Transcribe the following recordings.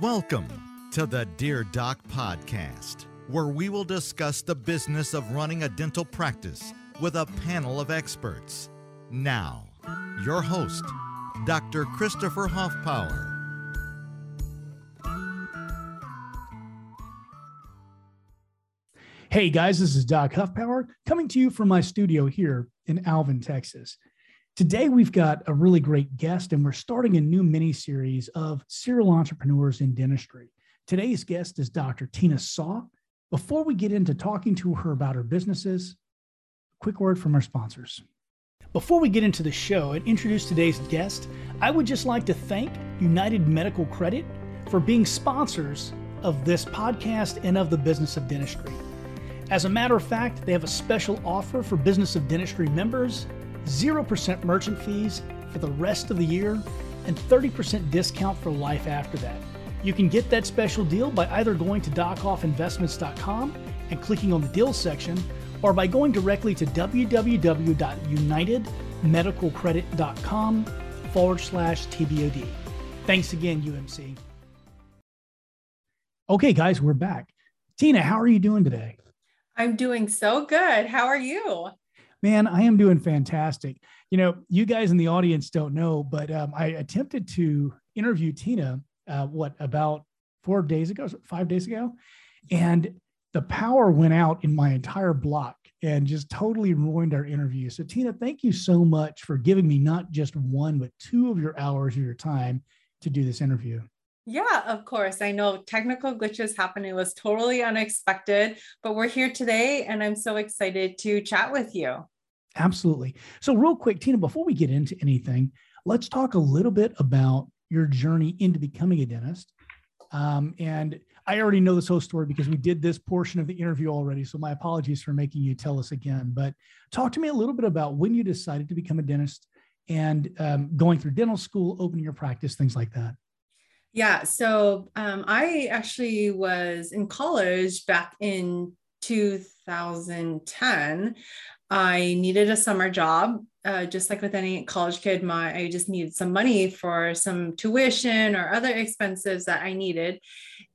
Welcome to the Dear Doc podcast, where we will discuss the business of running a dental practice with a panel of experts. Now, your host, Dr. Christopher Hoffpower. Hey guys, this is Doc Huffpower coming to you from my studio here in Alvin, Texas. Today we've got a really great guest, and we're starting a new mini series of serial entrepreneurs in dentistry. Today's guest is Dr. Tina Saw. Before we get into talking to her about her businesses, a quick word from our sponsors. Before we get into the show and introduce today's guest, I would just like to thank United Medical Credit for being sponsors of this podcast and of the business of dentistry. As a matter of fact, they have a special offer for Business of Dentistry members 0% merchant fees for the rest of the year, and 30% discount for life after that. You can get that special deal by either going to docoffinvestments.com and clicking on the deals section, or by going directly to www.unitedmedicalcredit.com forward slash TBOD. Thanks again, UMC. Okay, guys, we're back. Tina, how are you doing today? I'm doing so good. How are you? Man, I am doing fantastic. You know, you guys in the audience don't know, but um, I attempted to interview Tina, uh, what, about four days ago, five days ago? And the power went out in my entire block and just totally ruined our interview. So, Tina, thank you so much for giving me not just one, but two of your hours of your time to do this interview. Yeah, of course. I know technical glitches happen. It was totally unexpected, but we're here today and I'm so excited to chat with you. Absolutely. So, real quick, Tina, before we get into anything, let's talk a little bit about your journey into becoming a dentist. Um, and I already know this whole story because we did this portion of the interview already. So, my apologies for making you tell us again. But talk to me a little bit about when you decided to become a dentist and um, going through dental school, opening your practice, things like that. Yeah. So um, I actually was in college back in 2010. I needed a summer job. Uh, just like with any college kid, my I just needed some money for some tuition or other expenses that I needed,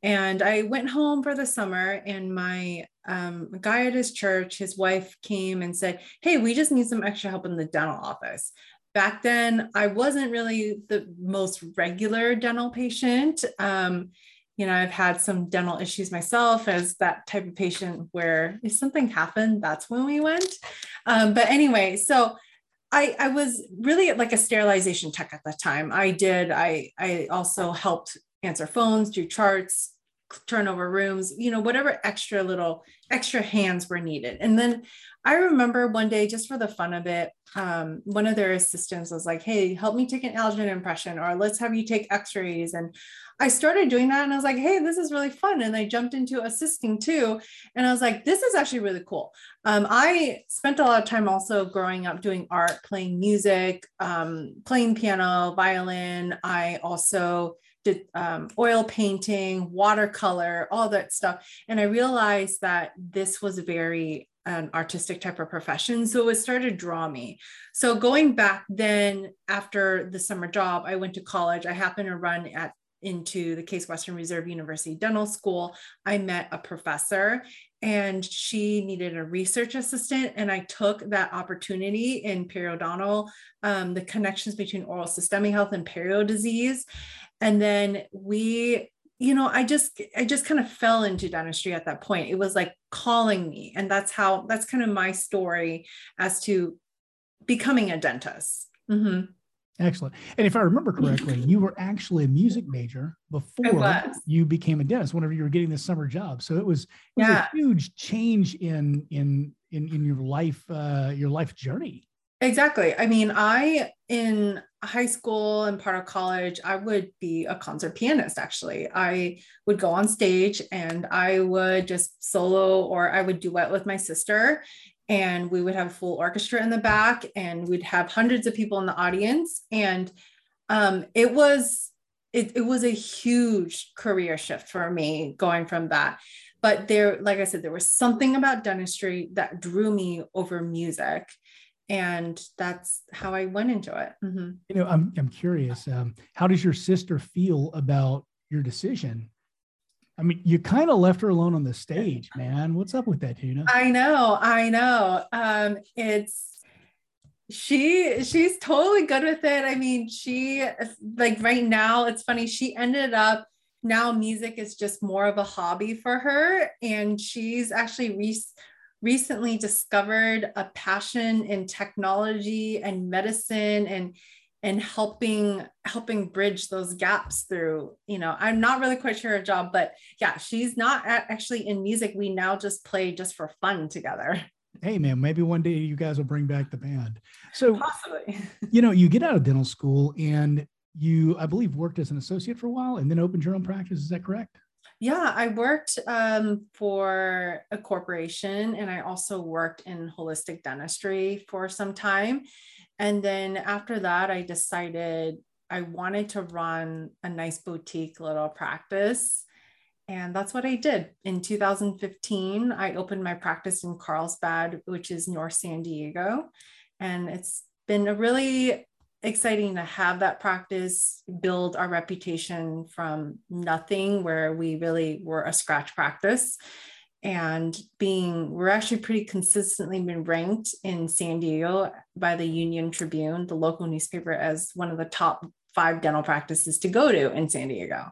and I went home for the summer. And my um, guy at his church, his wife came and said, "Hey, we just need some extra help in the dental office." Back then I wasn't really the most regular dental patient. Um, you know, I've had some dental issues myself as that type of patient where if something happened, that's when we went. Um, but anyway, so I, I was really like a sterilization tech at the time. I did, I, I also helped answer phones, do charts, turn over rooms, you know, whatever extra little extra hands were needed. And then I remember one day, just for the fun of it, um, one of their assistants was like, Hey, help me take an alginate impression, or let's have you take x rays. And I started doing that and I was like, Hey, this is really fun. And I jumped into assisting too. And I was like, This is actually really cool. Um, I spent a lot of time also growing up doing art, playing music, um, playing piano, violin. I also did um, oil painting, watercolor, all that stuff. And I realized that this was very an artistic type of profession. So it started to draw me. So going back then after the summer job, I went to college. I happened to run at into the Case Western Reserve University Dental School. I met a professor and she needed a research assistant. And I took that opportunity in periodontal, um, the connections between oral systemic health and perio disease. And then we you know i just i just kind of fell into dentistry at that point it was like calling me and that's how that's kind of my story as to becoming a dentist mm-hmm. Excellent and if i remember correctly you were actually a music major before you became a dentist whenever you were getting this summer job so it was, it was yeah. a huge change in in in, in your life uh, your life journey Exactly. I mean, I in high school and part of college, I would be a concert pianist actually. I would go on stage and I would just solo or I would duet with my sister and we would have a full orchestra in the back and we'd have hundreds of people in the audience and um, it was it, it was a huge career shift for me going from that but there like i said there was something about dentistry that drew me over music and that's how I went into it. Mm-hmm. You know, I'm I'm curious. Um, how does your sister feel about your decision, I mean, you kind of left her alone on the stage, man. What's up with that, Tina? I know, I know. Um, it's she she's totally good with it. I mean, she like right now, it's funny, she ended up now music is just more of a hobby for her. And she's actually re- recently discovered a passion in technology and medicine and and helping helping bridge those gaps through you know i'm not really quite sure her job but yeah she's not actually in music. We now just play just for fun together. Hey man maybe one day you guys will bring back the band. So possibly. you know you get out of dental school and you i believe worked as an associate for a while and then opened your own practice. Is that correct yeah i worked um, for a corporation and i also worked in holistic dentistry for some time and then after that, I decided I wanted to run a nice boutique little practice. And that's what I did. In 2015, I opened my practice in Carlsbad, which is North San Diego. And it's been a really exciting to have that practice build our reputation from nothing where we really were a scratch practice and being we're actually pretty consistently been ranked in San Diego by the Union Tribune, the local newspaper, as one of the top five dental practices to go to in San Diego.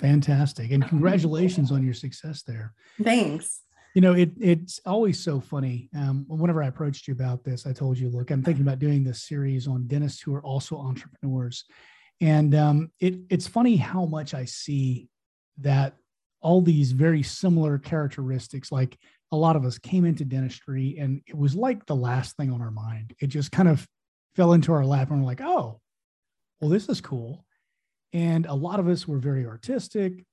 Fantastic. And congratulations on your success there. Thanks. You know, it it's always so funny. Um, whenever I approached you about this, I told you, look, I'm thinking about doing this series on dentists who are also entrepreneurs. And um, it it's funny how much I see that all these very similar characteristics. Like a lot of us came into dentistry and it was like the last thing on our mind. It just kind of fell into our lap and we're like, oh, well, this is cool. And a lot of us were very artistic.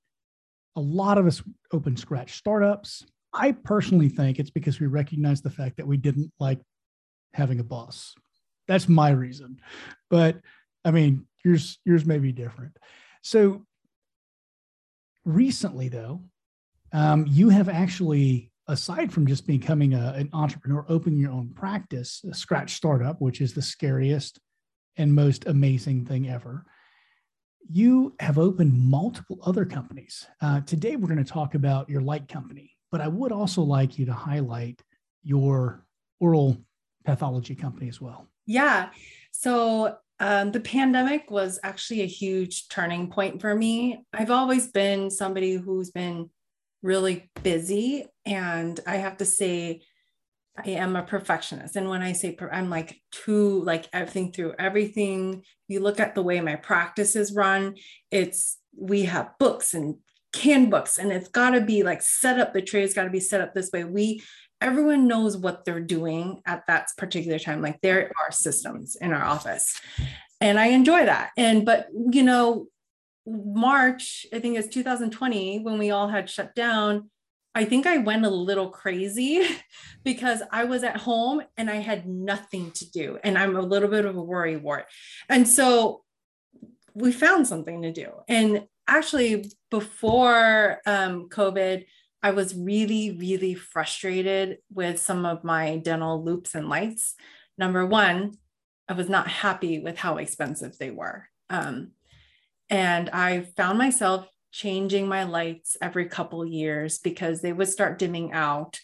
A lot of us open scratch startups. I personally think it's because we recognize the fact that we didn't like having a boss. That's my reason. But I mean, yours yours may be different. So recently, though, um, you have actually, aside from just becoming a, an entrepreneur, opening your own practice, a scratch startup, which is the scariest and most amazing thing ever. You have opened multiple other companies. Uh, today, we're going to talk about your light company, but I would also like you to highlight your oral pathology company as well. Yeah. So um, the pandemic was actually a huge turning point for me. I've always been somebody who's been really busy, and I have to say, I am a perfectionist. And when I say I'm like too like everything through everything, you look at the way my practice is run, it's we have books and canned books, and it's got to be like set up. The tray's got to be set up this way. We everyone knows what they're doing at that particular time. Like there are systems in our office. And I enjoy that. And, but, you know, March, I think it's 2020, when we all had shut down, I think I went a little crazy because I was at home and I had nothing to do. And I'm a little bit of a worry wart. And so we found something to do. And actually, before um, COVID, I was really, really frustrated with some of my dental loupes and lights. Number one, I was not happy with how expensive they were. Um, and I found myself changing my lights every couple years because they would start dimming out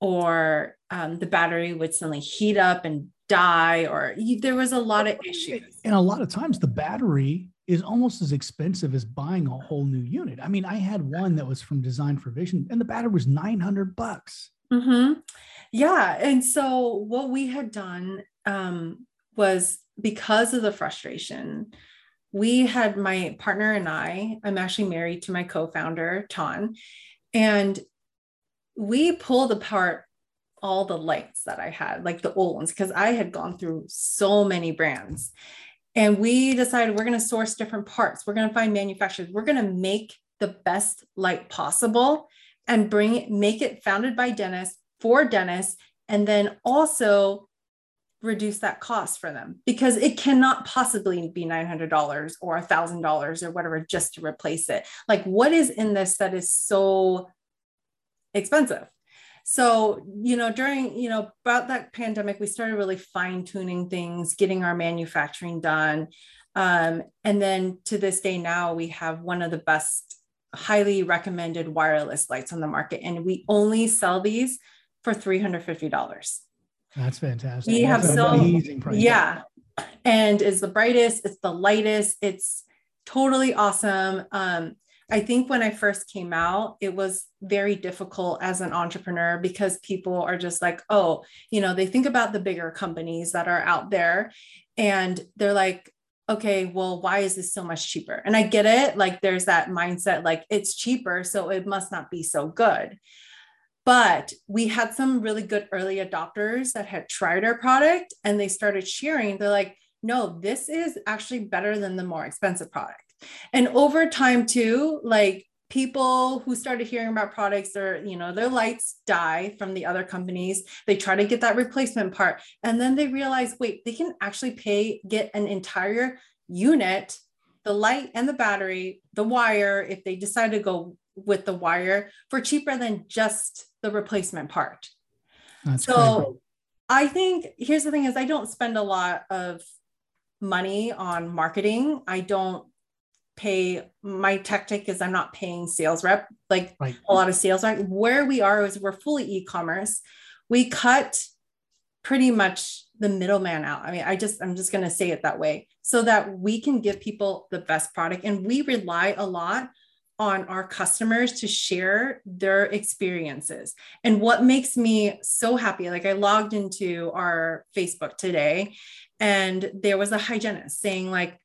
or um, the battery would suddenly heat up and die or there was a lot of issues and a lot of times the battery is almost as expensive as buying a whole new unit. I mean, I had one that was from Design for Vision and the battery was 900 bucks. Mm-hmm. Yeah. And so what we had done um, was because of the frustration, we had my partner and I, I'm actually married to my co founder, Ton, and we pulled apart all the lights that I had, like the old ones, because I had gone through so many brands. And we decided we're going to source different parts. We're going to find manufacturers. We're going to make the best light possible and bring it, make it founded by dentists for dentists, and then also reduce that cost for them because it cannot possibly be $900 or $1,000 or whatever just to replace it. Like, what is in this that is so expensive? so you know during you know about that pandemic we started really fine tuning things getting our manufacturing done Um, and then to this day now, we have one of the best, highly recommended wireless lights on the market, and we only sell these for three hundred fifty dollars. That's fantastic. We That's have so amazing price. yeah, and is the brightest. It's the lightest. It's totally awesome. Um, I think when I first came out, it was very difficult as an entrepreneur because people are just like, oh, you know, they think about the bigger companies that are out there and they're like, okay, well, why is this so much cheaper? And I get it. Like, there's that mindset, like, it's cheaper, so it must not be so good. But we had some really good early adopters that had tried our product and they started sharing. They're like, no, this is actually better than the more expensive product. And over time, too, like people who started hearing about products or you know their lights die from the other companies. They try to get that replacement part and then they realize wait they can actually pay get an entire unit the light and the battery the wire if they decide to go with the wire for cheaper than just the replacement part. That's so i think here's the thing is i don't spend a lot of money on marketing. I don't pay my tactic is I'm not paying sales rep like Right. a lot of sales rep. Where we are is we're fully e-commerce. We cut pretty much the middleman out. I mean, I just I'm just gonna say it that way so that we can give people the best product. And we rely a lot on our customers to share their experiences. And what makes me so happy, like I logged into our Facebook today and there was a hygienist saying like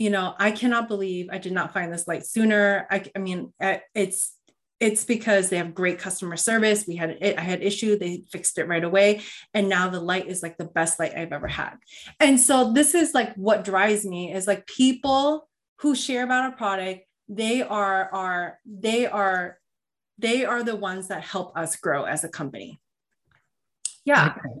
you know, I cannot believe I did not find this light sooner. I, I mean, it's it's because they have great customer service. We had it, I had issue, they fixed it right away, and now the light is like the best light I've ever had. And so this is like what drives me is like people who share about a product. They are are they are they are the ones that help us grow as a company. Yeah. Okay.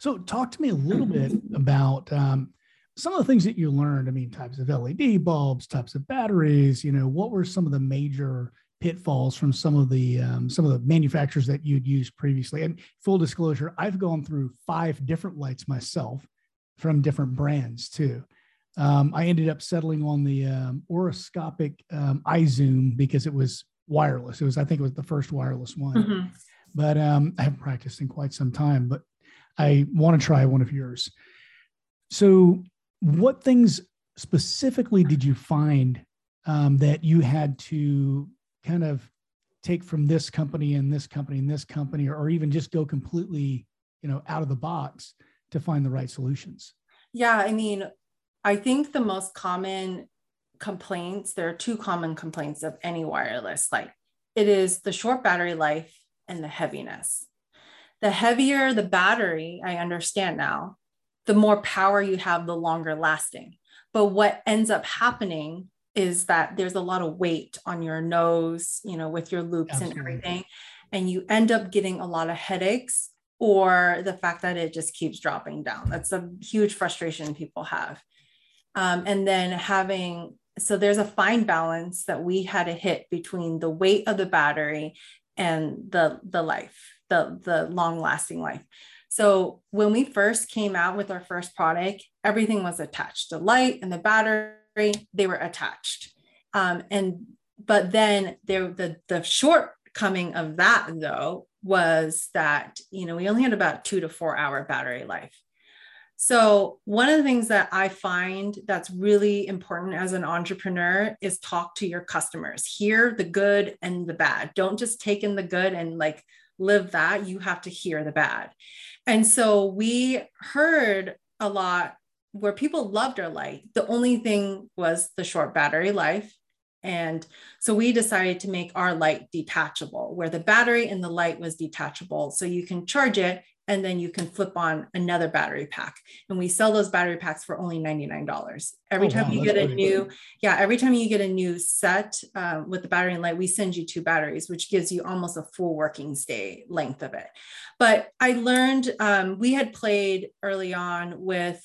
So, talk to me a little bit about um, some of the things that you learned. I mean, types of LED bulbs, types of batteries. You know, what were some of the major pitfalls from some of the um, some of the manufacturers that you'd used previously? And full disclosure, I've gone through five different lights myself from different brands too. Um, I ended up settling on the um, Orascoptic um, iZoom because it was wireless. It was, I think, it was the first wireless one Mhm. but um, I haven't practiced in quite some time. But I want to try one of yours. So, what things specifically did you find um, that you had to kind of take from this company and this company and this company, or, or even just go completely, you know, out of the box to find the right solutions? Yeah, I mean, I think the most common complaints, there are two common complaints of any wireless light. It is the short battery life and the heaviness. The heavier the battery, I understand now, the more power you have, the longer lasting. But what ends up happening is that there's a lot of weight on your nose, you know, with your loupes Absolutely. and everything. And you end up getting a lot of headaches or the fact that it just keeps dropping down. That's a huge frustration people have. Um, and then having, so there's a fine balance that we had to hit between the weight of the battery and the, the life, the, the long lasting life. So when we first came out with our first product, everything was attached. The light and the battery, they were attached. Um, and but then there the the shortcoming of that though was that you know we only had about two to four hour battery life. So one of the things that I find that's really important as an entrepreneur is talk to your customers. Hear the good and the bad. Don't just take in the good and like live that. You have to hear the bad. And so we heard a lot where people loved our light. The only thing was the short battery life. And so we decided to make our light detachable, where the battery and the light was detachable. So you can charge it and then you can flip on another battery pack. And we sell those battery packs for only $99. Every Oh, time wow, you get a new, yeah, every time you get a new set um, with the battery and light, we send you two batteries, which gives you almost a full working stay length of it. But I learned um, we had played early on with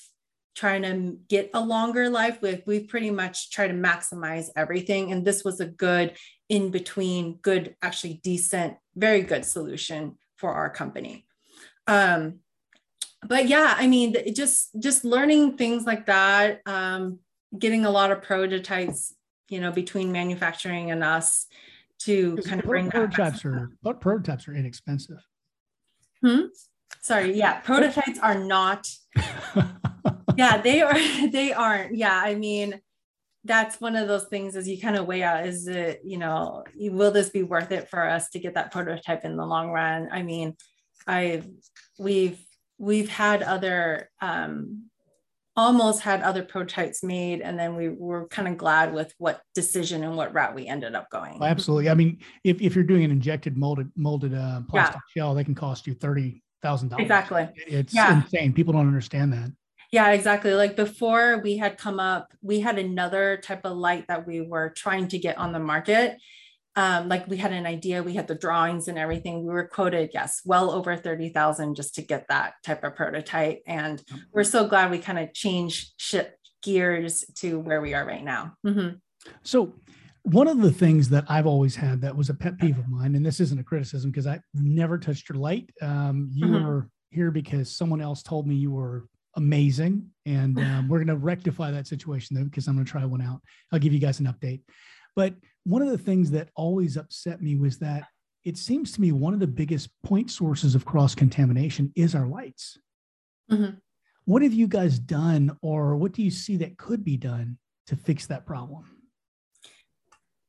trying to get a longer life with we pretty much try to maximize everything and this was a good in between good actually decent very good solution for our company um but yeah i mean just just learning things like that um getting a lot of prototypes, you know, between manufacturing and us to kind of bring prototypes are but prototypes are inexpensive. Hmm? Sorry, yeah, prototypes are not. yeah, they are. They aren't. Yeah, I mean, that's one of those things as you kind of weigh out is it you know will this be worth it for us to get that prototype in the long run i mean i we've we've had other um almost had other prototypes made and then we were kind of glad with what decision and what route we ended up going absolutely i mean if, if you're doing an injected molded molded uh, plastic yeah. shell they can cost you thirty thousand dollars exactly it's yeah. insane people don't understand that yeah, exactly. Like before we had come up, we had another type of light that we were trying to get on the market. Um, like we had an idea, we had the drawings and everything. We were quoted, yes, well over 30,000 just to get that type of prototype. And we're so glad we kind of changed ship gears to where we are right now. Mm-hmm. So, one of the things that I've always had that was a pet peeve of mine, and this isn't a criticism because I never touched your light. Um, you mm-hmm. were here because someone else told me you were amazing. And um, we're going to rectify that situation though, because I'm going to try one out. I'll give you guys an update. But one of the things that always upset me was that it seems to me one of the biggest point sources of cross contamination is our lights. Mm-hmm. What have you guys done, or what do you see that could be done to fix that problem?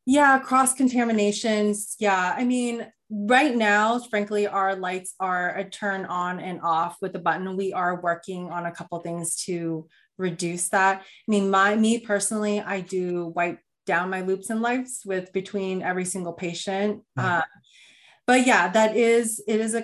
Yeah, cross contaminations. Yeah, I mean, right now frankly our lights are a turn on and off with a button we are working on a couple things to reduce that i mean my me personally i do wipe down my loupes and lights with between every single patient. Uh, but yeah that is it is a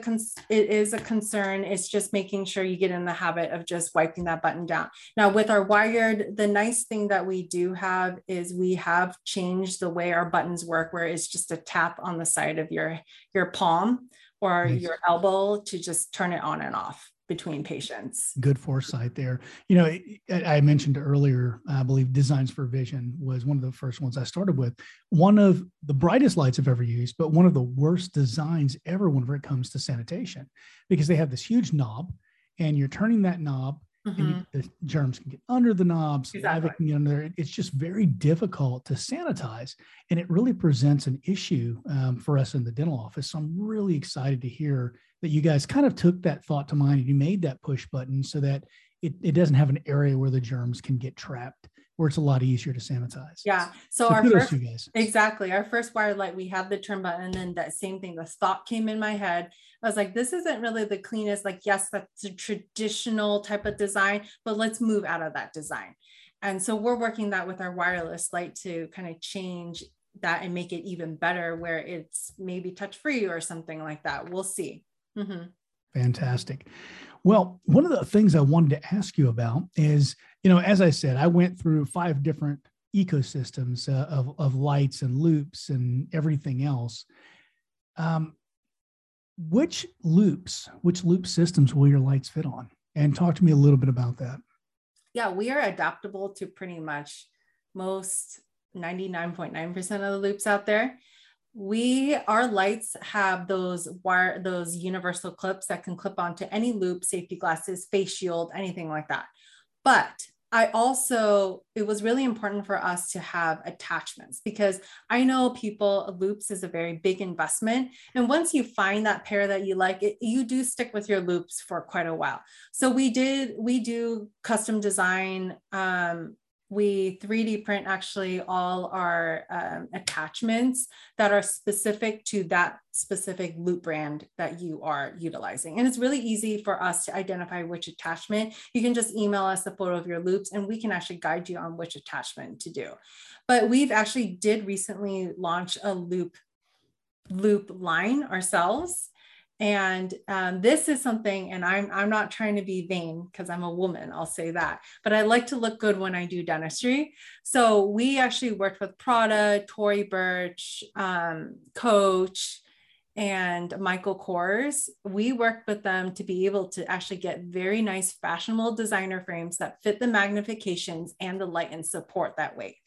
it is a concern. It's just making sure you get in the habit of just wiping that button down. Now with our wired the nice thing that we do have is we have changed the way our buttons work where it's just a tap on the side of your your palm or nice. your elbow to just turn it on and off between patients. Good foresight there. You know, I mentioned earlier, I believe Designs for Vision was one of the first ones I started with. One of the brightest lights I've ever used, but one of the worst designs ever whenever it comes to sanitation, because they have this huge knob and you're turning that knob Mm-hmm. You, the germs can get under the knobs, exactly. can get under there. It's just very difficult to sanitize, and it really presents an issue um, for us in the dental office. So I'm really excited to hear that you guys kind of took that thought to mind and you made that push button so that it, it doesn't have an area where the germs can get trapped where it's a lot easier to sanitize. Yeah. So, so our first, exactly our first wired light, we have the turn button, and then that same thing, the thought came in my head. I was like, this isn't really the cleanest. Like, yes, that's a traditional type of design, but let's move out of that design. And so we're working that with our wireless light to kind of change that and make it even better, where it's maybe touch free or something like that. We'll see. Mm-hmm. Fantastic. Well, one of the things I wanted to ask you about is, you know, as I said, I went through five different ecosystems uh, of, of lights and loupes and everything else. Um, which loupes, which loupe systems will your lights fit on? And talk to me a little bit about that. Yeah, we are adaptable to pretty much most 99.9% of the loupes out there we our lights have those wire those universal clips that can clip onto any loupe safety glasses face shield anything like that but i also it was really important for us to have attachments because i know people loupes is a very big investment. And once you find that pair that you like it you do stick with your loupes for quite a while. So we did we do custom design um, we 3D print actually all our um, attachments that are specific to that specific loupe brand that you are utilizing. And it's really easy for us to identify which attachment. You can just email us the photo of your loupes and we can actually guide you on which attachment to do. But we've actually did recently launch a loupe loupe line ourselves and um, this is something, and I'm, I'm not trying to be vain because I'm a woman, I'll say that, but I like to look good when I do dentistry. So we actually worked with Prada, Tory Burch, um, Coach, and Michael Kors. We worked with them to be able to actually get very nice fashionable designer frames that fit the magnifications and the light and support that weight.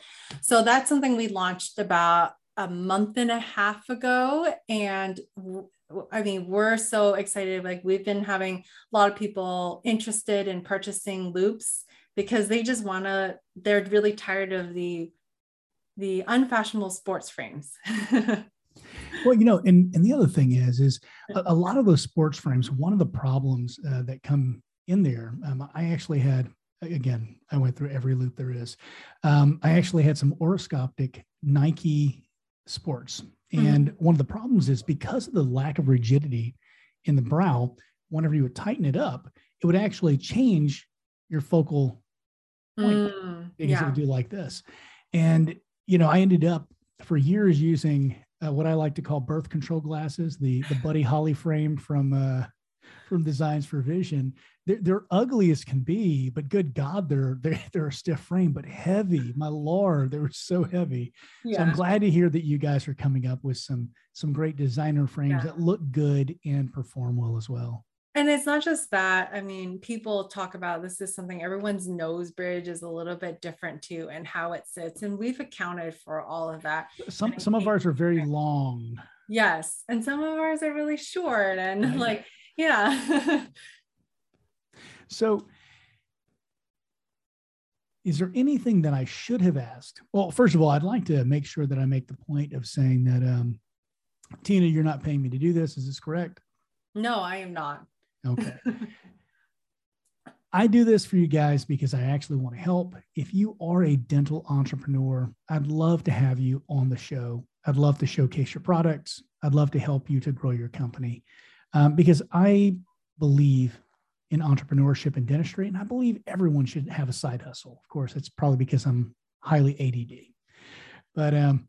So that's something we launched about a month and a half ago and I mean, we're so excited. Like we've been having a lot of people interested in purchasing loupes because they just want to they're really tired of the the unfashionable sports frames well you know and and the other thing is is a, a lot of those sports frames one of the problems uh, that come in there um, i actually had again i went through every loupe there is um, i actually had some Orascoptic nike sports. And mm-hmm. one of the problems is because of the lack of rigidity in the brow whenever you would tighten it up it would actually change your focal point mm, because yeah. it would do like this and you know i ended up for years using uh, what I like to call birth control glasses, the the Buddy Holly frame from uh, from Designs for Vision. They're, they're ugly as can be, but good God, they're they're they're a stiff frame, but heavy. My lord, they were so heavy. Yeah. So I'm glad to hear that you guys are coming up with some some great designer frames yeah. that look good and perform well as well and it's not just that i mean people talk about this is something everyone's nose bridge is a little bit different too and how it sits and we've accounted for all of that some some of ours are very long yes and some of ours are really short and right. like yeah so is there anything that i should have asked well first of all i'd like to make sure that i make the point of saying that um tina you're not paying me to do this is this correct no i am not Okay. I do this for you guys because I actually want to help. If you are a dental entrepreneur, I'd love to have you on the show. I'd love to showcase your products. I'd love to help you to grow your company um, because I believe in entrepreneurship and dentistry, and I believe everyone should have a side hustle. Of course, it's probably because I'm highly ADD, but um,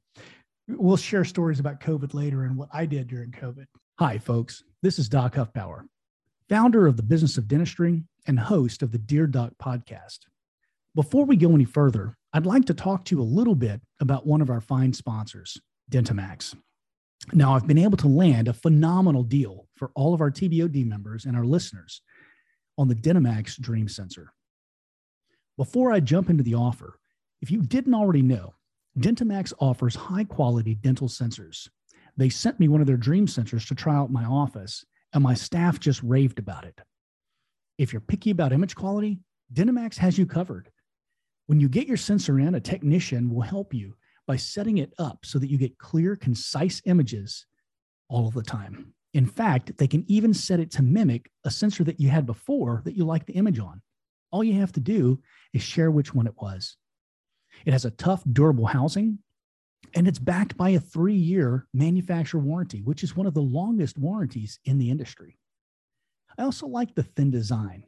we'll share stories about COVID later and what I did during COVID. Hi, folks. This is Doc Huffpower founder of the Business of Dentistry and host of the Dear Doc podcast. Before we go any further, I'd like to talk to you a little bit about one of our fine sponsors, Dentamax. Now, I've been able to land a phenomenal deal for all of our TBOD members and our listeners on the Dentamax Dream Sensor. Before I jump into the offer, if you didn't already know, Dentamax offers high quality dental sensors. They sent me one of their Dream sensors to try out my office, and my staff just raved about it. If you're picky about image quality, Dentamax has you covered. When you get your sensor in, a technician will help you by setting it up so that you get clear, concise images all of the time. In fact, they can even set it to mimic a sensor that you had before that you like the image on. All you have to do is share which one it was. It has a tough, durable housing and it's backed by a three year manufacturer warranty, which is one of the longest warranties in the industry. I also like the thin design.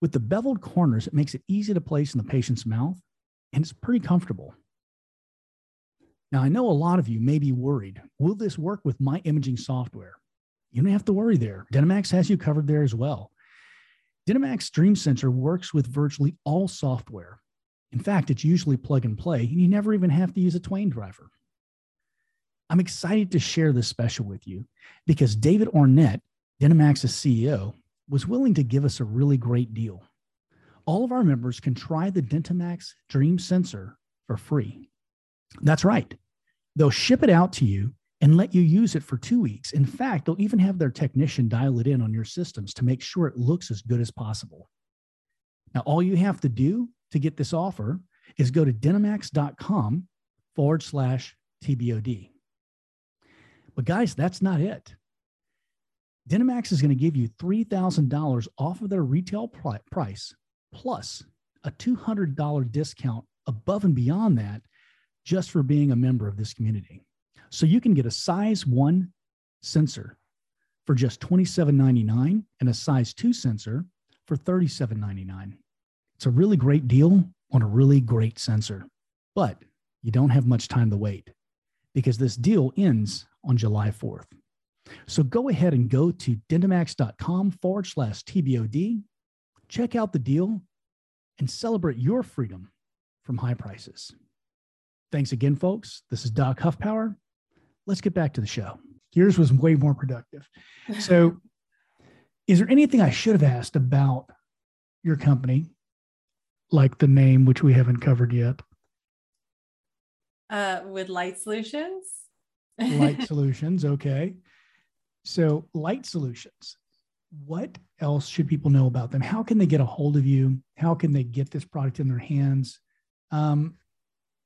With the beveled corners, it makes it easy to place in the patient's mouth and it's pretty comfortable. Now, I know a lot of you may be worried will this work with my imaging software? You don't have to worry there. Dentamax has you covered there as well. Dentamax Dream Sensor works with virtually all software, in fact, it's usually plug and play, and you never even have to use a TWAIN driver. I'm excited to share this special with you because David Ornett, Dentamax's CEO, was willing to give us a really great deal. All of our members can try the Dentamax Dream Sensor for free. That's right. They'll ship it out to you and let you use it for two weeks. In fact, they'll even have their technician dial it in on your systems to make sure it looks as good as possible. Now, all you have to do to get this offer is go to dentamax.com forward slash TBOD. But guys, that's not it. Dentamax is going to give you $3,000 off of their retail price plus a $200 discount above and beyond that just for being a member of this community. So you can get a size one sensor for just $27.99 and a size two sensor for $37.99. It's a really great deal on a really great sensor, but you don't have much time to wait because this deal ends on July 4th. So go ahead and go to dentamax.com forward slash TBOD, check out the deal, and celebrate your freedom from high prices. Thanks again, folks. This is Doc Huffpower. Let's get back to the show. Yours was way more productive. So, is there anything I should have asked about your company like the name, which we haven't covered yet? Uh, with Light Solutions. light Solutions. Okay. So, Light Solutions. what else should people know about them? How can they get a hold of you? How can they get this product in their hands? Um,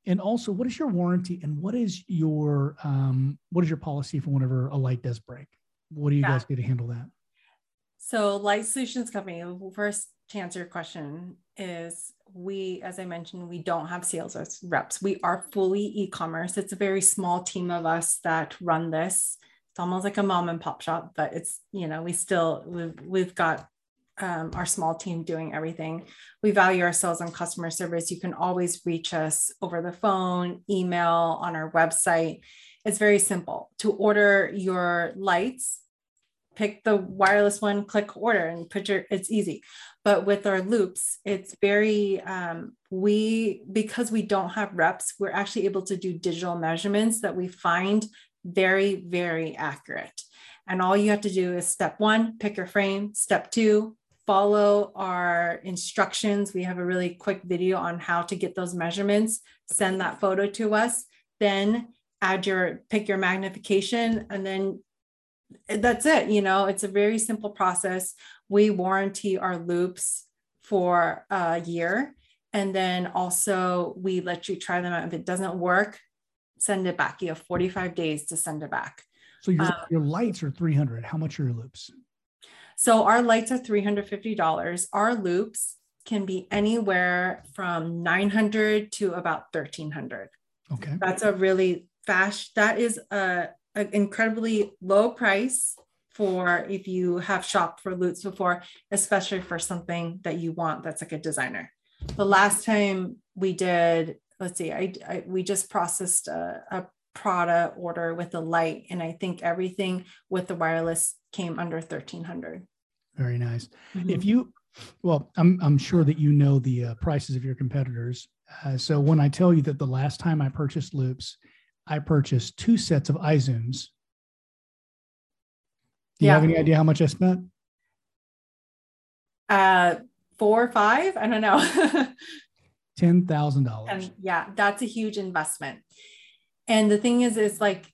and also, what is your warranty and what is your um, what is your policy for whenever a light does break? What do you yeah. guys do to handle that? So, Light Solutions Company, first to answer your question, is we, as I mentioned, we don't have sales reps. We are fully e commerce. It's a very small team of us that run this. It's almost like a mom and pop shop, but it's, you know, we still, we've, we've got um, our small team doing everything. We value ourselves on customer service. You can always reach us over the phone, email, on our website. It's very simple. To order your lights, pick the wireless one, click order, and put your. It's easy. But with our loops, it's very um, we because we don't have reps, we're actually able to do digital measurements that we find very very accurate. And all you have to do is step one, pick your frame. Step two, follow our instructions. We have a really quick video on how to get those measurements. Send that photo to us. Then add your pick your magnification and then that's it you know? It's a very simple process. We warranty our loupes for a year and then also we let you try them out. If it doesn't work send it back. You have 45 days to send it back. So your, um, your lights are 300 how much are your loupes so our lights are $350 our loupes can be anywhere from 900 to about 1300 okay. That's a really fast that is a an incredibly low price for if you have shopped for loupes before, especially for something that you want that's like a designer. The last time we did, let's see, I, I we just processed a, a Prada order with the light, and I think everything with the wireless came under thirteen hundred. Very nice. Mm-hmm. If you, well, I'm I'm sure that you know the uh, prices of your competitors. Uh, so when I tell you that the last time I purchased loupes, I purchased two sets of iZooms. Do you yeah. have any idea how much I spent? Uh, four or five? I don't know. Ten thousand dollars. Yeah, that's a huge investment. And the thing is, is like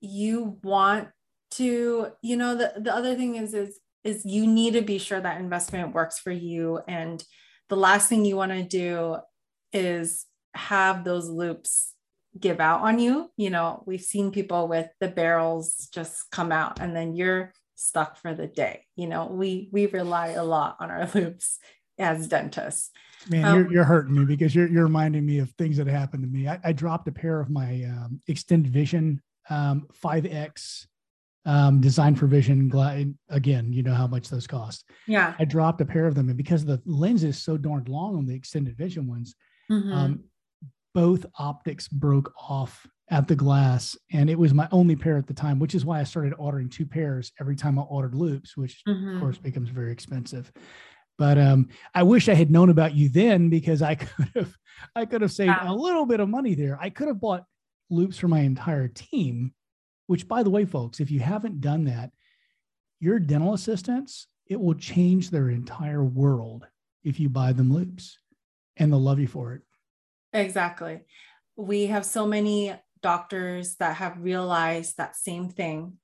you want to, you know, the the other thing is is is you need to be sure that investment works for you. And the last thing you want to do is have those loupes give out on you. You know, we've seen people with the barrels just come out and then you're stuck for the day. You know, we we rely a lot on our loupes as dentists. Man, um, you're, you're hurting me because you're, you're reminding me of things that happened to me. I, I dropped a pair of my um, extended vision um, 5X um, designed for vision. Again, you know how much those cost. Yeah. I dropped a pair of them. And because the lens is so darned long on the extended vision ones, mm-hmm. um, both optics broke off at the glass and it was my only pair at the time which is why i started ordering two pairs every time i ordered loupes, which mm-hmm. of course becomes very expensive but um, i wish i had known about you then because i could have i could have saved a little bit of money there i could have bought loupes for my entire team which by the way folks if you haven't done that your dental assistants it will change their entire world if you buy them loupes and they'll love you for it Exactly. We have so many doctors that have realized that same thing.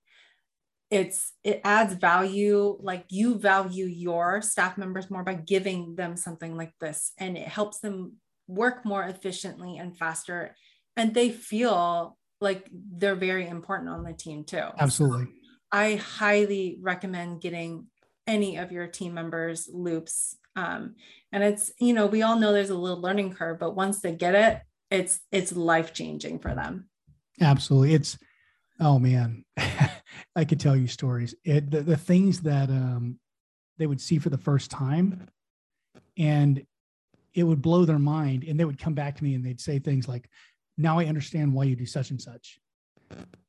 It's it adds value, like you value your staff members more by giving them something like this, and it helps them work more efficiently and faster. And they feel like they're very important on the team too. Absolutely. So I highly recommend getting any of your team members loupes um, and it's you know we all know there's a little learning curve but once they get it it's it's life changing for them absolutely it's oh man i could tell you stories it the, the things that um they would see for the first time and it would blow their mind and they would come back to me and they'd say things like now i understand why you do such and such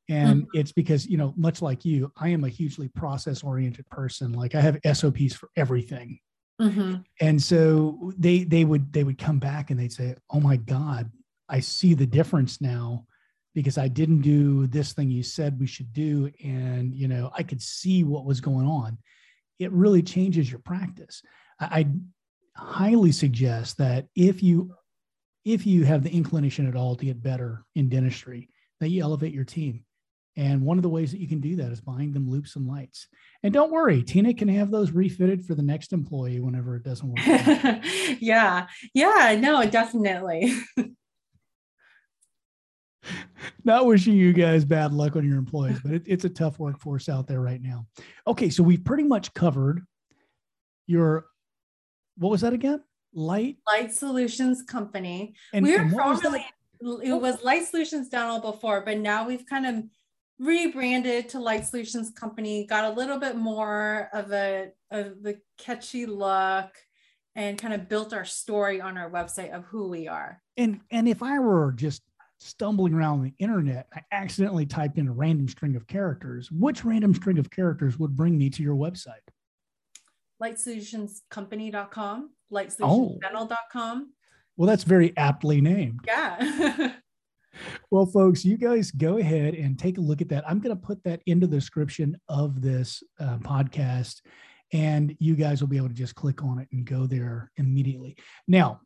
and mm-hmm. it's because you know much like you i am a hugely process oriented person like i have sops for everything Mm-hmm. And so they they would they would come back and they'd say, "Oh my God, I see the difference now." Because I didn't do this thing you said we should do. And, you know, I could see what was going on. It really changes your practice. I, I highly suggest that if you if you have the inclination at all to get better in dentistry, that you elevate your team. And one of the ways that you can do that is buying them loupes and lights. And don't worry, Tina can have those refitted for the next employee whenever it doesn't work. yeah. Yeah. No, definitely. Not wishing you guys bad luck on your employees, but it, it's a tough workforce out there right now. Okay. So we've pretty much covered your, what was that again? Light? Light Solutions Company. And, we were formerly, it was Light Solutions Dental before, but now we've kind of rebranded to Light Solutions Company, got a little bit more of a of the catchy look and kind of built our story on our website of who we are. And and if I were just stumbling around the internet, I accidentally typed in a random string of characters, which random string of characters would bring me to your website? lightsolutionscompany.com, lightsolutionsdental.com. Oh. Well, that's very aptly named. Yeah. well, folks, you guys go ahead and take a look at that. I'm going to put that into the description of this uh, podcast, and you guys will be able to just click on it and go there immediately. Now,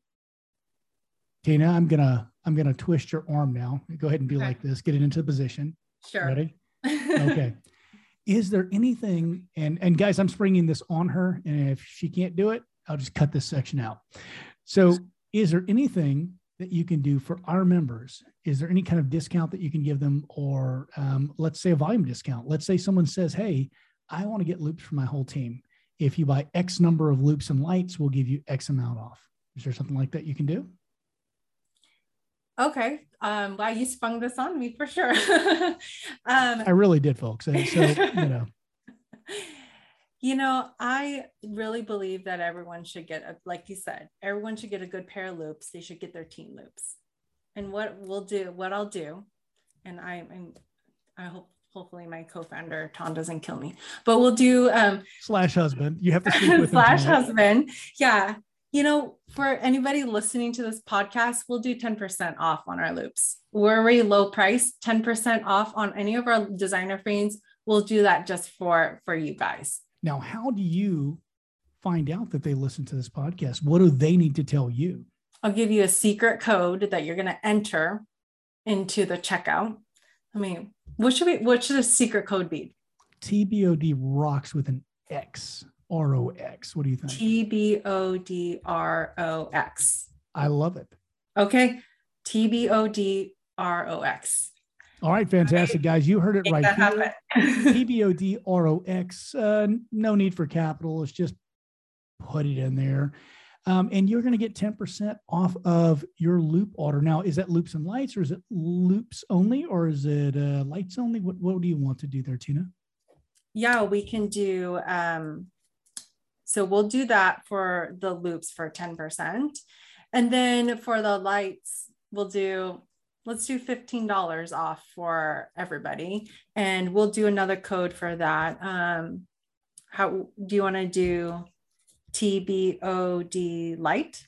Tina, I'm gonna I'm gonna twist your arm now. Go ahead and do okay. like this. Get it into the position. Sure. Ready? okay. Is there anything? And and guys, I'm springing this on her, and if she can't do it, I'll just cut this section out. So, is there anything that you can do for our members? Is there any kind of discount that you can give them, or um, let's say a volume discount? Let's say someone says, "Hey, I want to get loupes for my whole team. If you buy X number of loupes and lights, we'll give you X amount off." Is there something like that you can do? Okay. Um, wow, you sprung this on me for sure. um, I really did, folks. So, you know. You know, I really believe that everyone should get, a, like you said, everyone should get a good pair of loupes. They should get their team loupes. And what we'll do, what I'll do, and I, I'm, I hope hopefully my co-founder Tom doesn't kill me, but we'll do um slash husband. You have to slash husband. Yeah. You know, for anybody listening to this podcast, we'll do 10% off on our loupes. We're already low price, 10% off on any of our designer frames. We'll do that just for for you guys. Now, how do you find out that they listen to this podcast? What do they need to tell you? I'll give you a secret code that you're going to enter into the checkout. I mean, what should we what should the secret code be? TBOD rocks with an X. R O X. What do you think? T B O D R O X. I love it. Okay. T B O D R O X. All right, fantastic, guys. You heard it right here. TBOD Uh, no need for capital. It's just put it in there. Um, and you're going to get 10% off of your loupe order. Now, is that loupes and lights or is it loupes only or is it uh, lights only? What, what do you want to do there, Tina? Yeah, we can do. Um, so we'll do that for the loupes for 10%. And then for the lights, we'll do let's do $15 off for everybody. And we'll do another code for that. Um how do you want to do tbod light?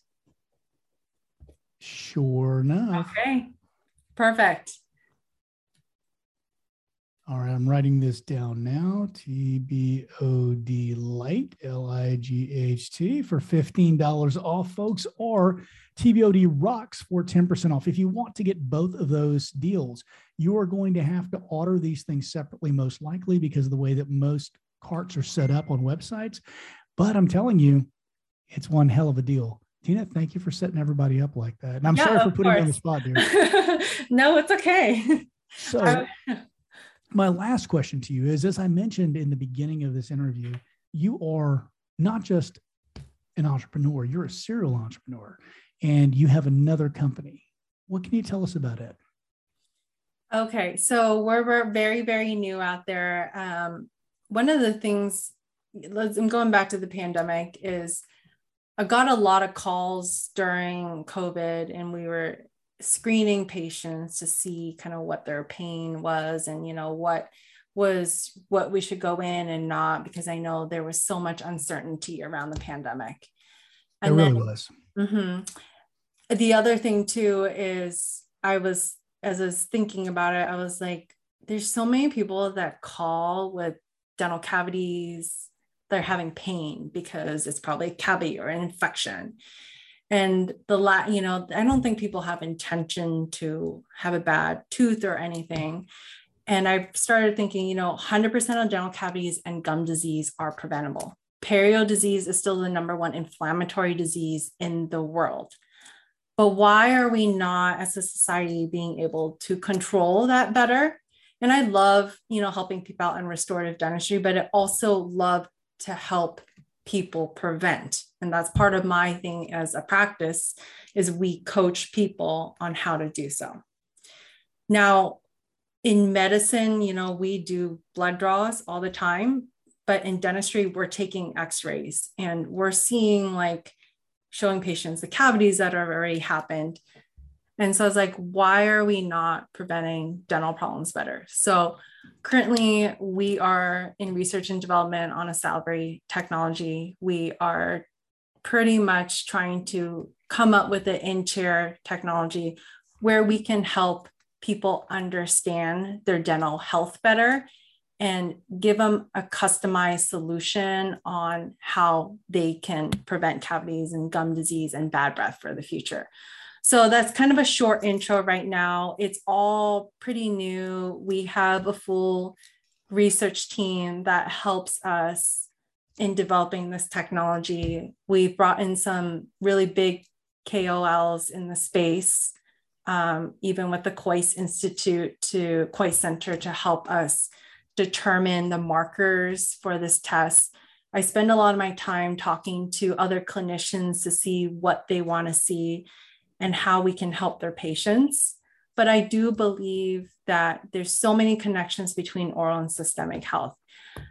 Sure enough. Okay perfect all right, I'm writing this down now. TBOD Light, L I G H T, for $15 off, folks, or TBOD Rocks for 10% off. If you want to get both of those deals, you are going to have to order these things separately, most likely, because of the way that most carts are set up on websites. But I'm telling you, it's one hell of a deal. Tina, thank you for setting everybody up like that. And I'm yeah, sorry for putting you on the spot, dear. no, it's okay. So, my last question to you is as I mentioned in the beginning of this interview, you are not just an entrepreneur, you're a serial entrepreneur and you have another company. What can you tell us about it? Okay, so we're, we're very, very new out there. Um, one of the things, I'm going back to the pandemic, is I got a lot of calls during COVID, and we were screening patients to see kind of what their pain was and you know what was what we should go in and not because i know there was so much uncertainty around the pandemic. And it really then, was. Mm-hmm. the other thing too is i was as i was thinking about it i was like there's so many people that call with dental cavities they're having pain because it's probably a cavity or an infection and the la you know i don't think people have intention to have a bad tooth or anything And I started thinking, you know, 100% of dental cavities and gum disease are preventable. Perio disease is still the number one inflammatory disease in the world. But why are we not, as a society, being able to control that better? And I love, you know, helping people out in restorative dentistry, but I also love to help people prevent. And that's part of my thing as a practice is we coach people on how to do so. Now, in medicine, you know, we do blood draws all the time, but in dentistry, we're taking x-rays and we're seeing like showing patients the cavities that have already happened. And so I was like, why are we not preventing dental problems better? So currently we are in research and development on a salivary technology. We are pretty much trying to come up with an in-chair technology where we can help people understand their dental health better and give them a customized solution on how they can prevent cavities and gum disease and bad breath for the future. So that's kind of a short intro right now. It's all pretty new. We have a full research team that helps us in developing this technology. We've brought in some really big KOLs in the space, um, even with the Kois Institute to Kois Center to help us determine the markers for this test. I spend a lot of my time talking to other clinicians to see what they want to see and how we can help their patients. But I do believe that there's so many connections between oral and systemic health.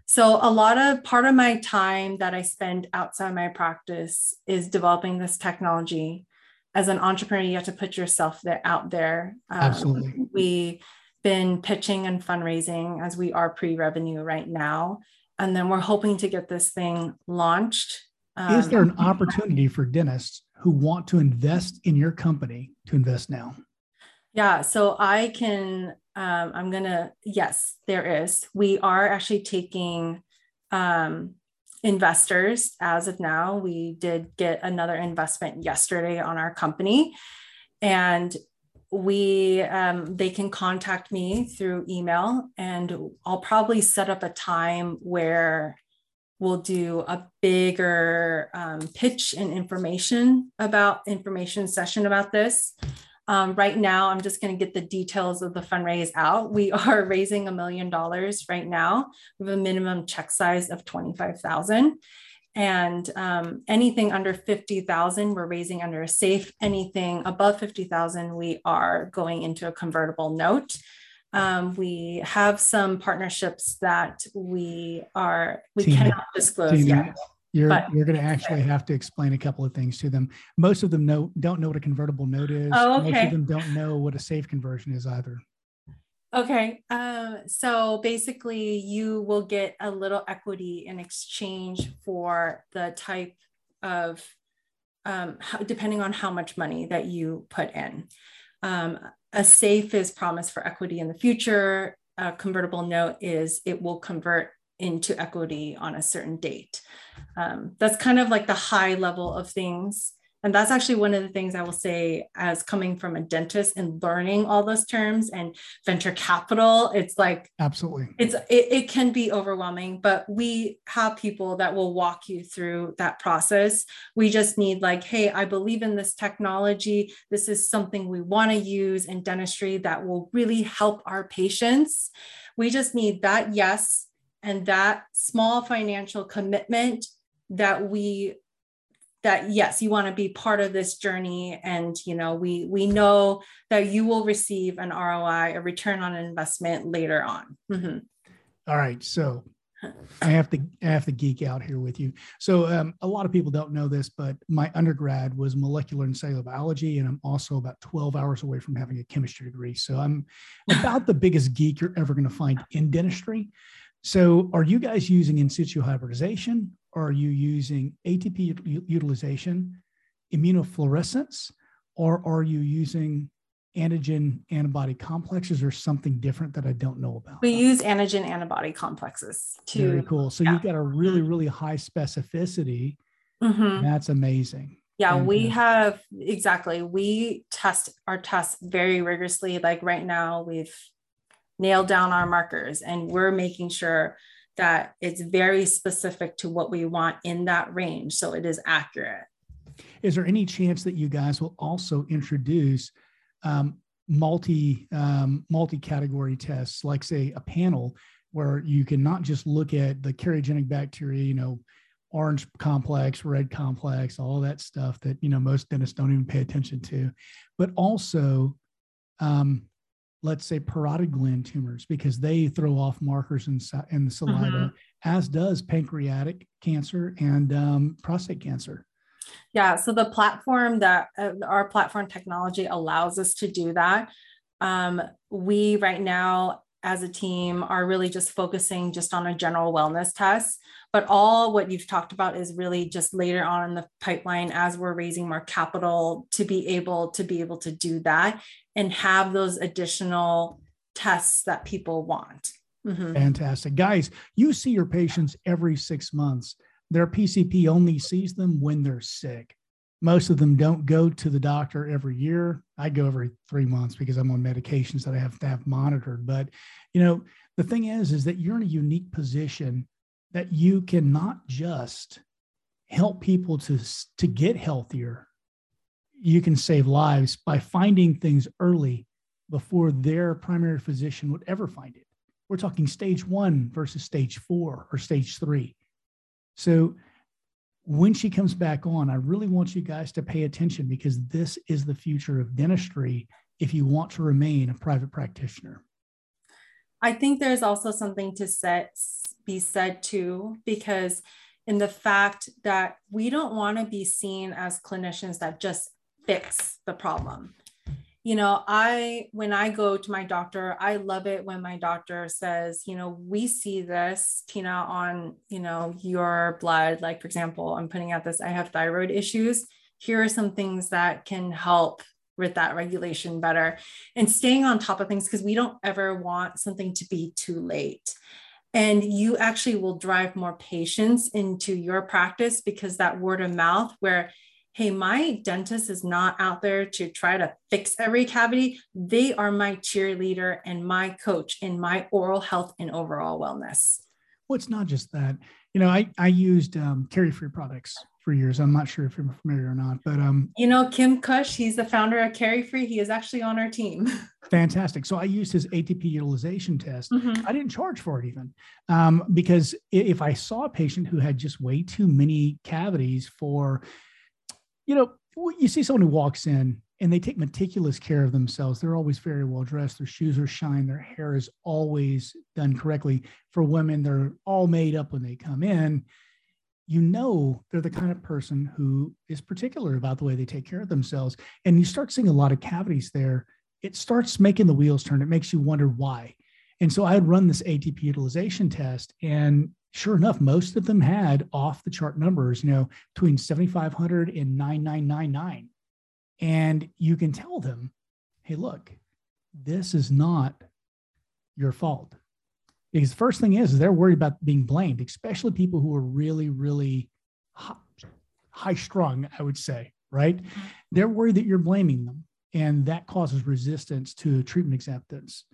So a lot of part of my time that I spend outside my practice is developing this technology. As an entrepreneur, you have to put yourself there, out there. Um, Absolutely. We've been pitching and fundraising as we are pre-revenue right now. And then we're hoping to get this thing launched. Um, Is there an opportunity for dentists who want to invest in your company to invest now? Yeah, so I can, um, I'm to, yes, there is. We are actually taking um, investors as of now. We did get another investment yesterday on our company. And we um, they can contact me through email and i'll probably set up a time where we'll do a bigger um, pitch and information about information session about this um, right now i'm just going to get the details of the fundraise out we are raising a million dollars right now with a minimum check size of 25000 and um, anything under 50,000, we're raising under a safe. Anything above 50,000, we are going into a convertible note. Um, we have some partnerships that we are, we Tina, cannot disclose Tina, yet. You're, but, you're going to actually have to explain a couple of things to them. Most of them know, don't know what a convertible note is. Oh, okay. Most of them don't know what a safe conversion is either. Okay. Um, so basically, you will get a little equity in exchange for the type of, um, how, depending on how much money that you put in. Um, a safe is promised for equity in the future. A convertible note is it will convert into equity on a certain date. Um, that's kind of like the high level of things and that's actually one of the things I will say as coming from a dentist and learning all those terms and venture capital. It's like absolutely it's it, it can be overwhelming, but we have people that will walk you through that process. We just need like, hey, I believe in this technology. This is something we want to use in dentistry that will really help our patients. We just need that yes and that small financial commitment that we that yes you want to be part of this journey and you know we we know that you will receive an roi a return on investment later on. Mm-hmm. All right so i have to i have to geek out here with you. So um, a lot of people don't know this but my undergrad was molecular and cellular biology and i'm also about 12 hours away from having a chemistry degree. So i'm about the biggest geek you're ever going to find in dentistry. So are you guys using in situ hybridization are you using ATP utilization, immunofluorescence, or are you using antigen antibody complexes or something different that I don't know about? We use antigen antibody complexes too. Very cool. So yeah. you've got a really, really high specificity. Mm-hmm. That's amazing. Yeah, and, we have exactly. We test our tests very rigorously. Like right now, we've nailed down our markers and we're making sure that it's very specific to what we want in that range so it is accurate. Is there any chance that you guys will also introduce um, multi um, multi category tests like say a panel where you can not just look at the cariogenic bacteria you know orange complex red complex all that stuff that you know most dentists don't even pay attention to but also um, let's say parotid gland tumors because they throw off markers in, in the saliva, mm-hmm. as does pancreatic cancer and um, prostate cancer. Yeah, so the platform that uh, our platform technology allows us to do that. Um, we right now as a team are really just focusing just on a general wellness test. But all what you've talked about is really just later on in the pipeline as we're raising more capital to be able to be able to do that and have those additional tests that people want. Mm-hmm. fantastic. Guys you see your patients every six months. Their pcp only sees them when they're sick most of them don't go to the doctor every year. I go every three months because I'm on medications that I have to have monitored. But, you know, the thing is, is that you're in a unique position that you can not just help people to, to get healthier. You can save lives by finding things early before their primary physician would ever find it. We're talking stage one versus stage four or stage three. So when she comes back on, I really want you guys to pay attention because this is the future of dentistry if you want to remain a private practitioner. I think there's also something to set, be said too, because in the fact that we don't want to be seen as clinicians that just fix the problem you know i when i go to my doctor i love it when my doctor says you know we see this tina on you know your blood. Like for example i'm putting out this i have thyroid issues. Here are some things that can help with that regulation better. And staying on top of things because we don't ever want something to be too late. And you actually will drive more patients into your practice because that word of mouth where hey, my dentist is not out there to try to fix every cavity. They are my cheerleader and my coach in my oral health and overall wellness. Well, it's not just that. You know, I, I used um, Free products for years. I'm not sure if you're familiar or not, but um, you know, Kim Kutsch, he's the founder of CariFree. He is actually on our team. fantastic. So I used his ATP utilization test. Mm-hmm. I didn't charge for it even um, because if I saw a patient who had just way too many cavities for you know, you see someone who walks in and they take meticulous care of themselves. They're always very well dressed. Their shoes are shine. Their hair is always done correctly. For women, they're all made up when they come in. You know, they're the kind of person who is particular about the way they take care of themselves. And you start seeing a lot of cavities there. It starts making the wheels turn. It makes you wonder why. And so I had run this ATP utilization test, and sure enough, most of them had off the chart numbers, you know, between 7,500 and 9,999. And you can tell them, hey, look, this is not your fault. Because the first thing is, they're worried about being blamed, especially people who are really, really high strung, I would say, right? Mm-hmm. They're worried that you're blaming them. And that causes resistance to treatment acceptance.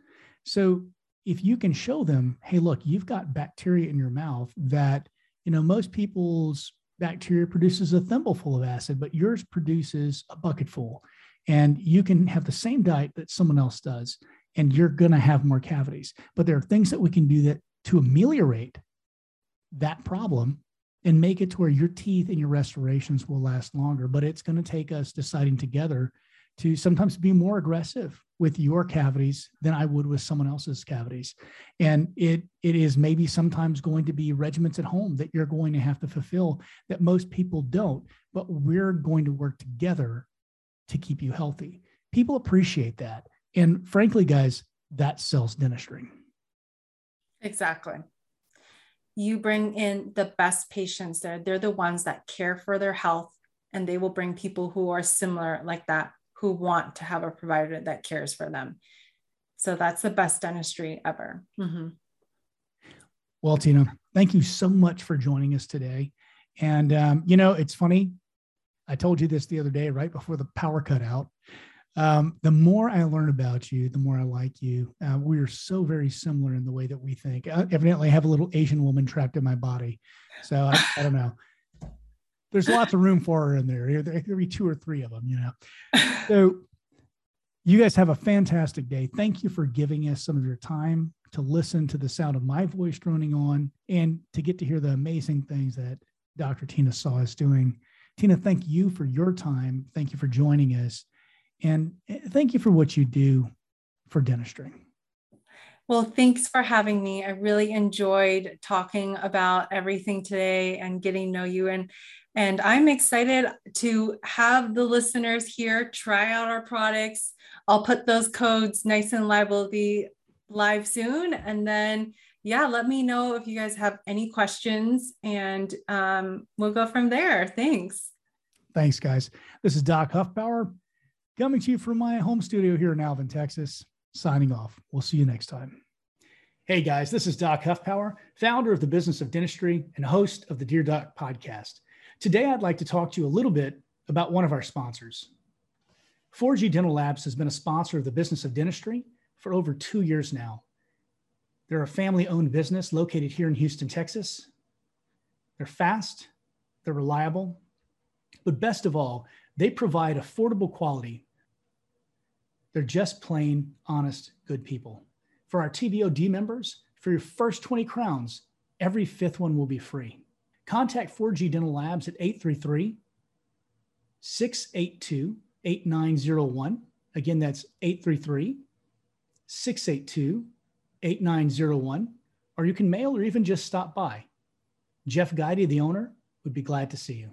So if you can show them, hey, look, you've got bacteria in your mouth that, you know, most people's bacteria produces a thimbleful of acid, but yours produces a bucketful. And you can have the same diet that someone else does, and you're going to have more cavities. But there are things that we can do that to ameliorate that problem and make it to where your teeth and your restorations will last longer. But it's going to take us deciding together to sometimes be more aggressive with your cavities than I would with someone else's cavities. And it it is maybe sometimes going to be regiments at home that you're going to have to fulfill that most people don't, but we're going to work together to keep you healthy. People appreciate that. And frankly, guys, that sells dentistry. Exactly. You bring in the best patients there. They're the ones that care for their health and they will bring people who are similar like that who want to have a provider that cares for them. So that's the best dentistry ever. Mm-hmm. Well, Tina, thank you so much for joining us today. And, um, you know, it's funny. I told you this the other day, right before the power cut out. Um, the more I learn about you, the more I like you. Uh, we are so very similar in the way that we think. I, evidently, I have a little Asian woman trapped in my body. So I, I don't know. There's lots of room for her in there. There could be two or three of them, you know. So you guys have a fantastic day. Thank you for giving us some of your time to listen to the sound of my voice droning on and to get to hear the amazing things that Dr. Tina Saw is doing. Tina, thank you for your time. Thank you for joining us. And eh, thank you for what you do for dentistry. Well, thanks for having me. I really enjoyed talking about everything today and getting to know you. And and I'm excited to have the listeners here try out our products. I'll put those codes nice and be live soon. And then, yeah, let me know if you guys have any questions and um, we'll go from there. Thanks. Thanks, guys. This is Doc Huffpower coming to you from my home studio here in Alvin, Texas. Signing off. We'll see you next time. Hey guys, this is Doc Huffpower, founder of the Business of Dentistry and host of the Dear Doc podcast. Today, I'd like to talk to you a little bit about one of our sponsors. 4G Dental Labs has been a sponsor of the Business of Dentistry for over two years now. They're a family owned business located here in Houston, Texas. They're fast, they're reliable, but best of all, they provide affordable quality. They're just plain, honest, good people. For our TBOD members, for your first 20 crowns, every fifth one will be free. Contact 4G Dental Labs at 833 682 8901. Again, that's 833 682 8901. Or you can mail or even just stop by. Jeff Guidy, the owner, would be glad to see you.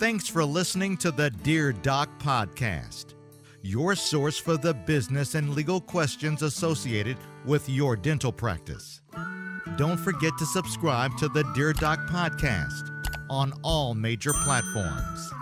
Thanks for listening to the Dear Doc podcast, your source for the business and legal questions associated with your dental practice. Don't forget to subscribe to the Dear Doc podcast on all major platforms.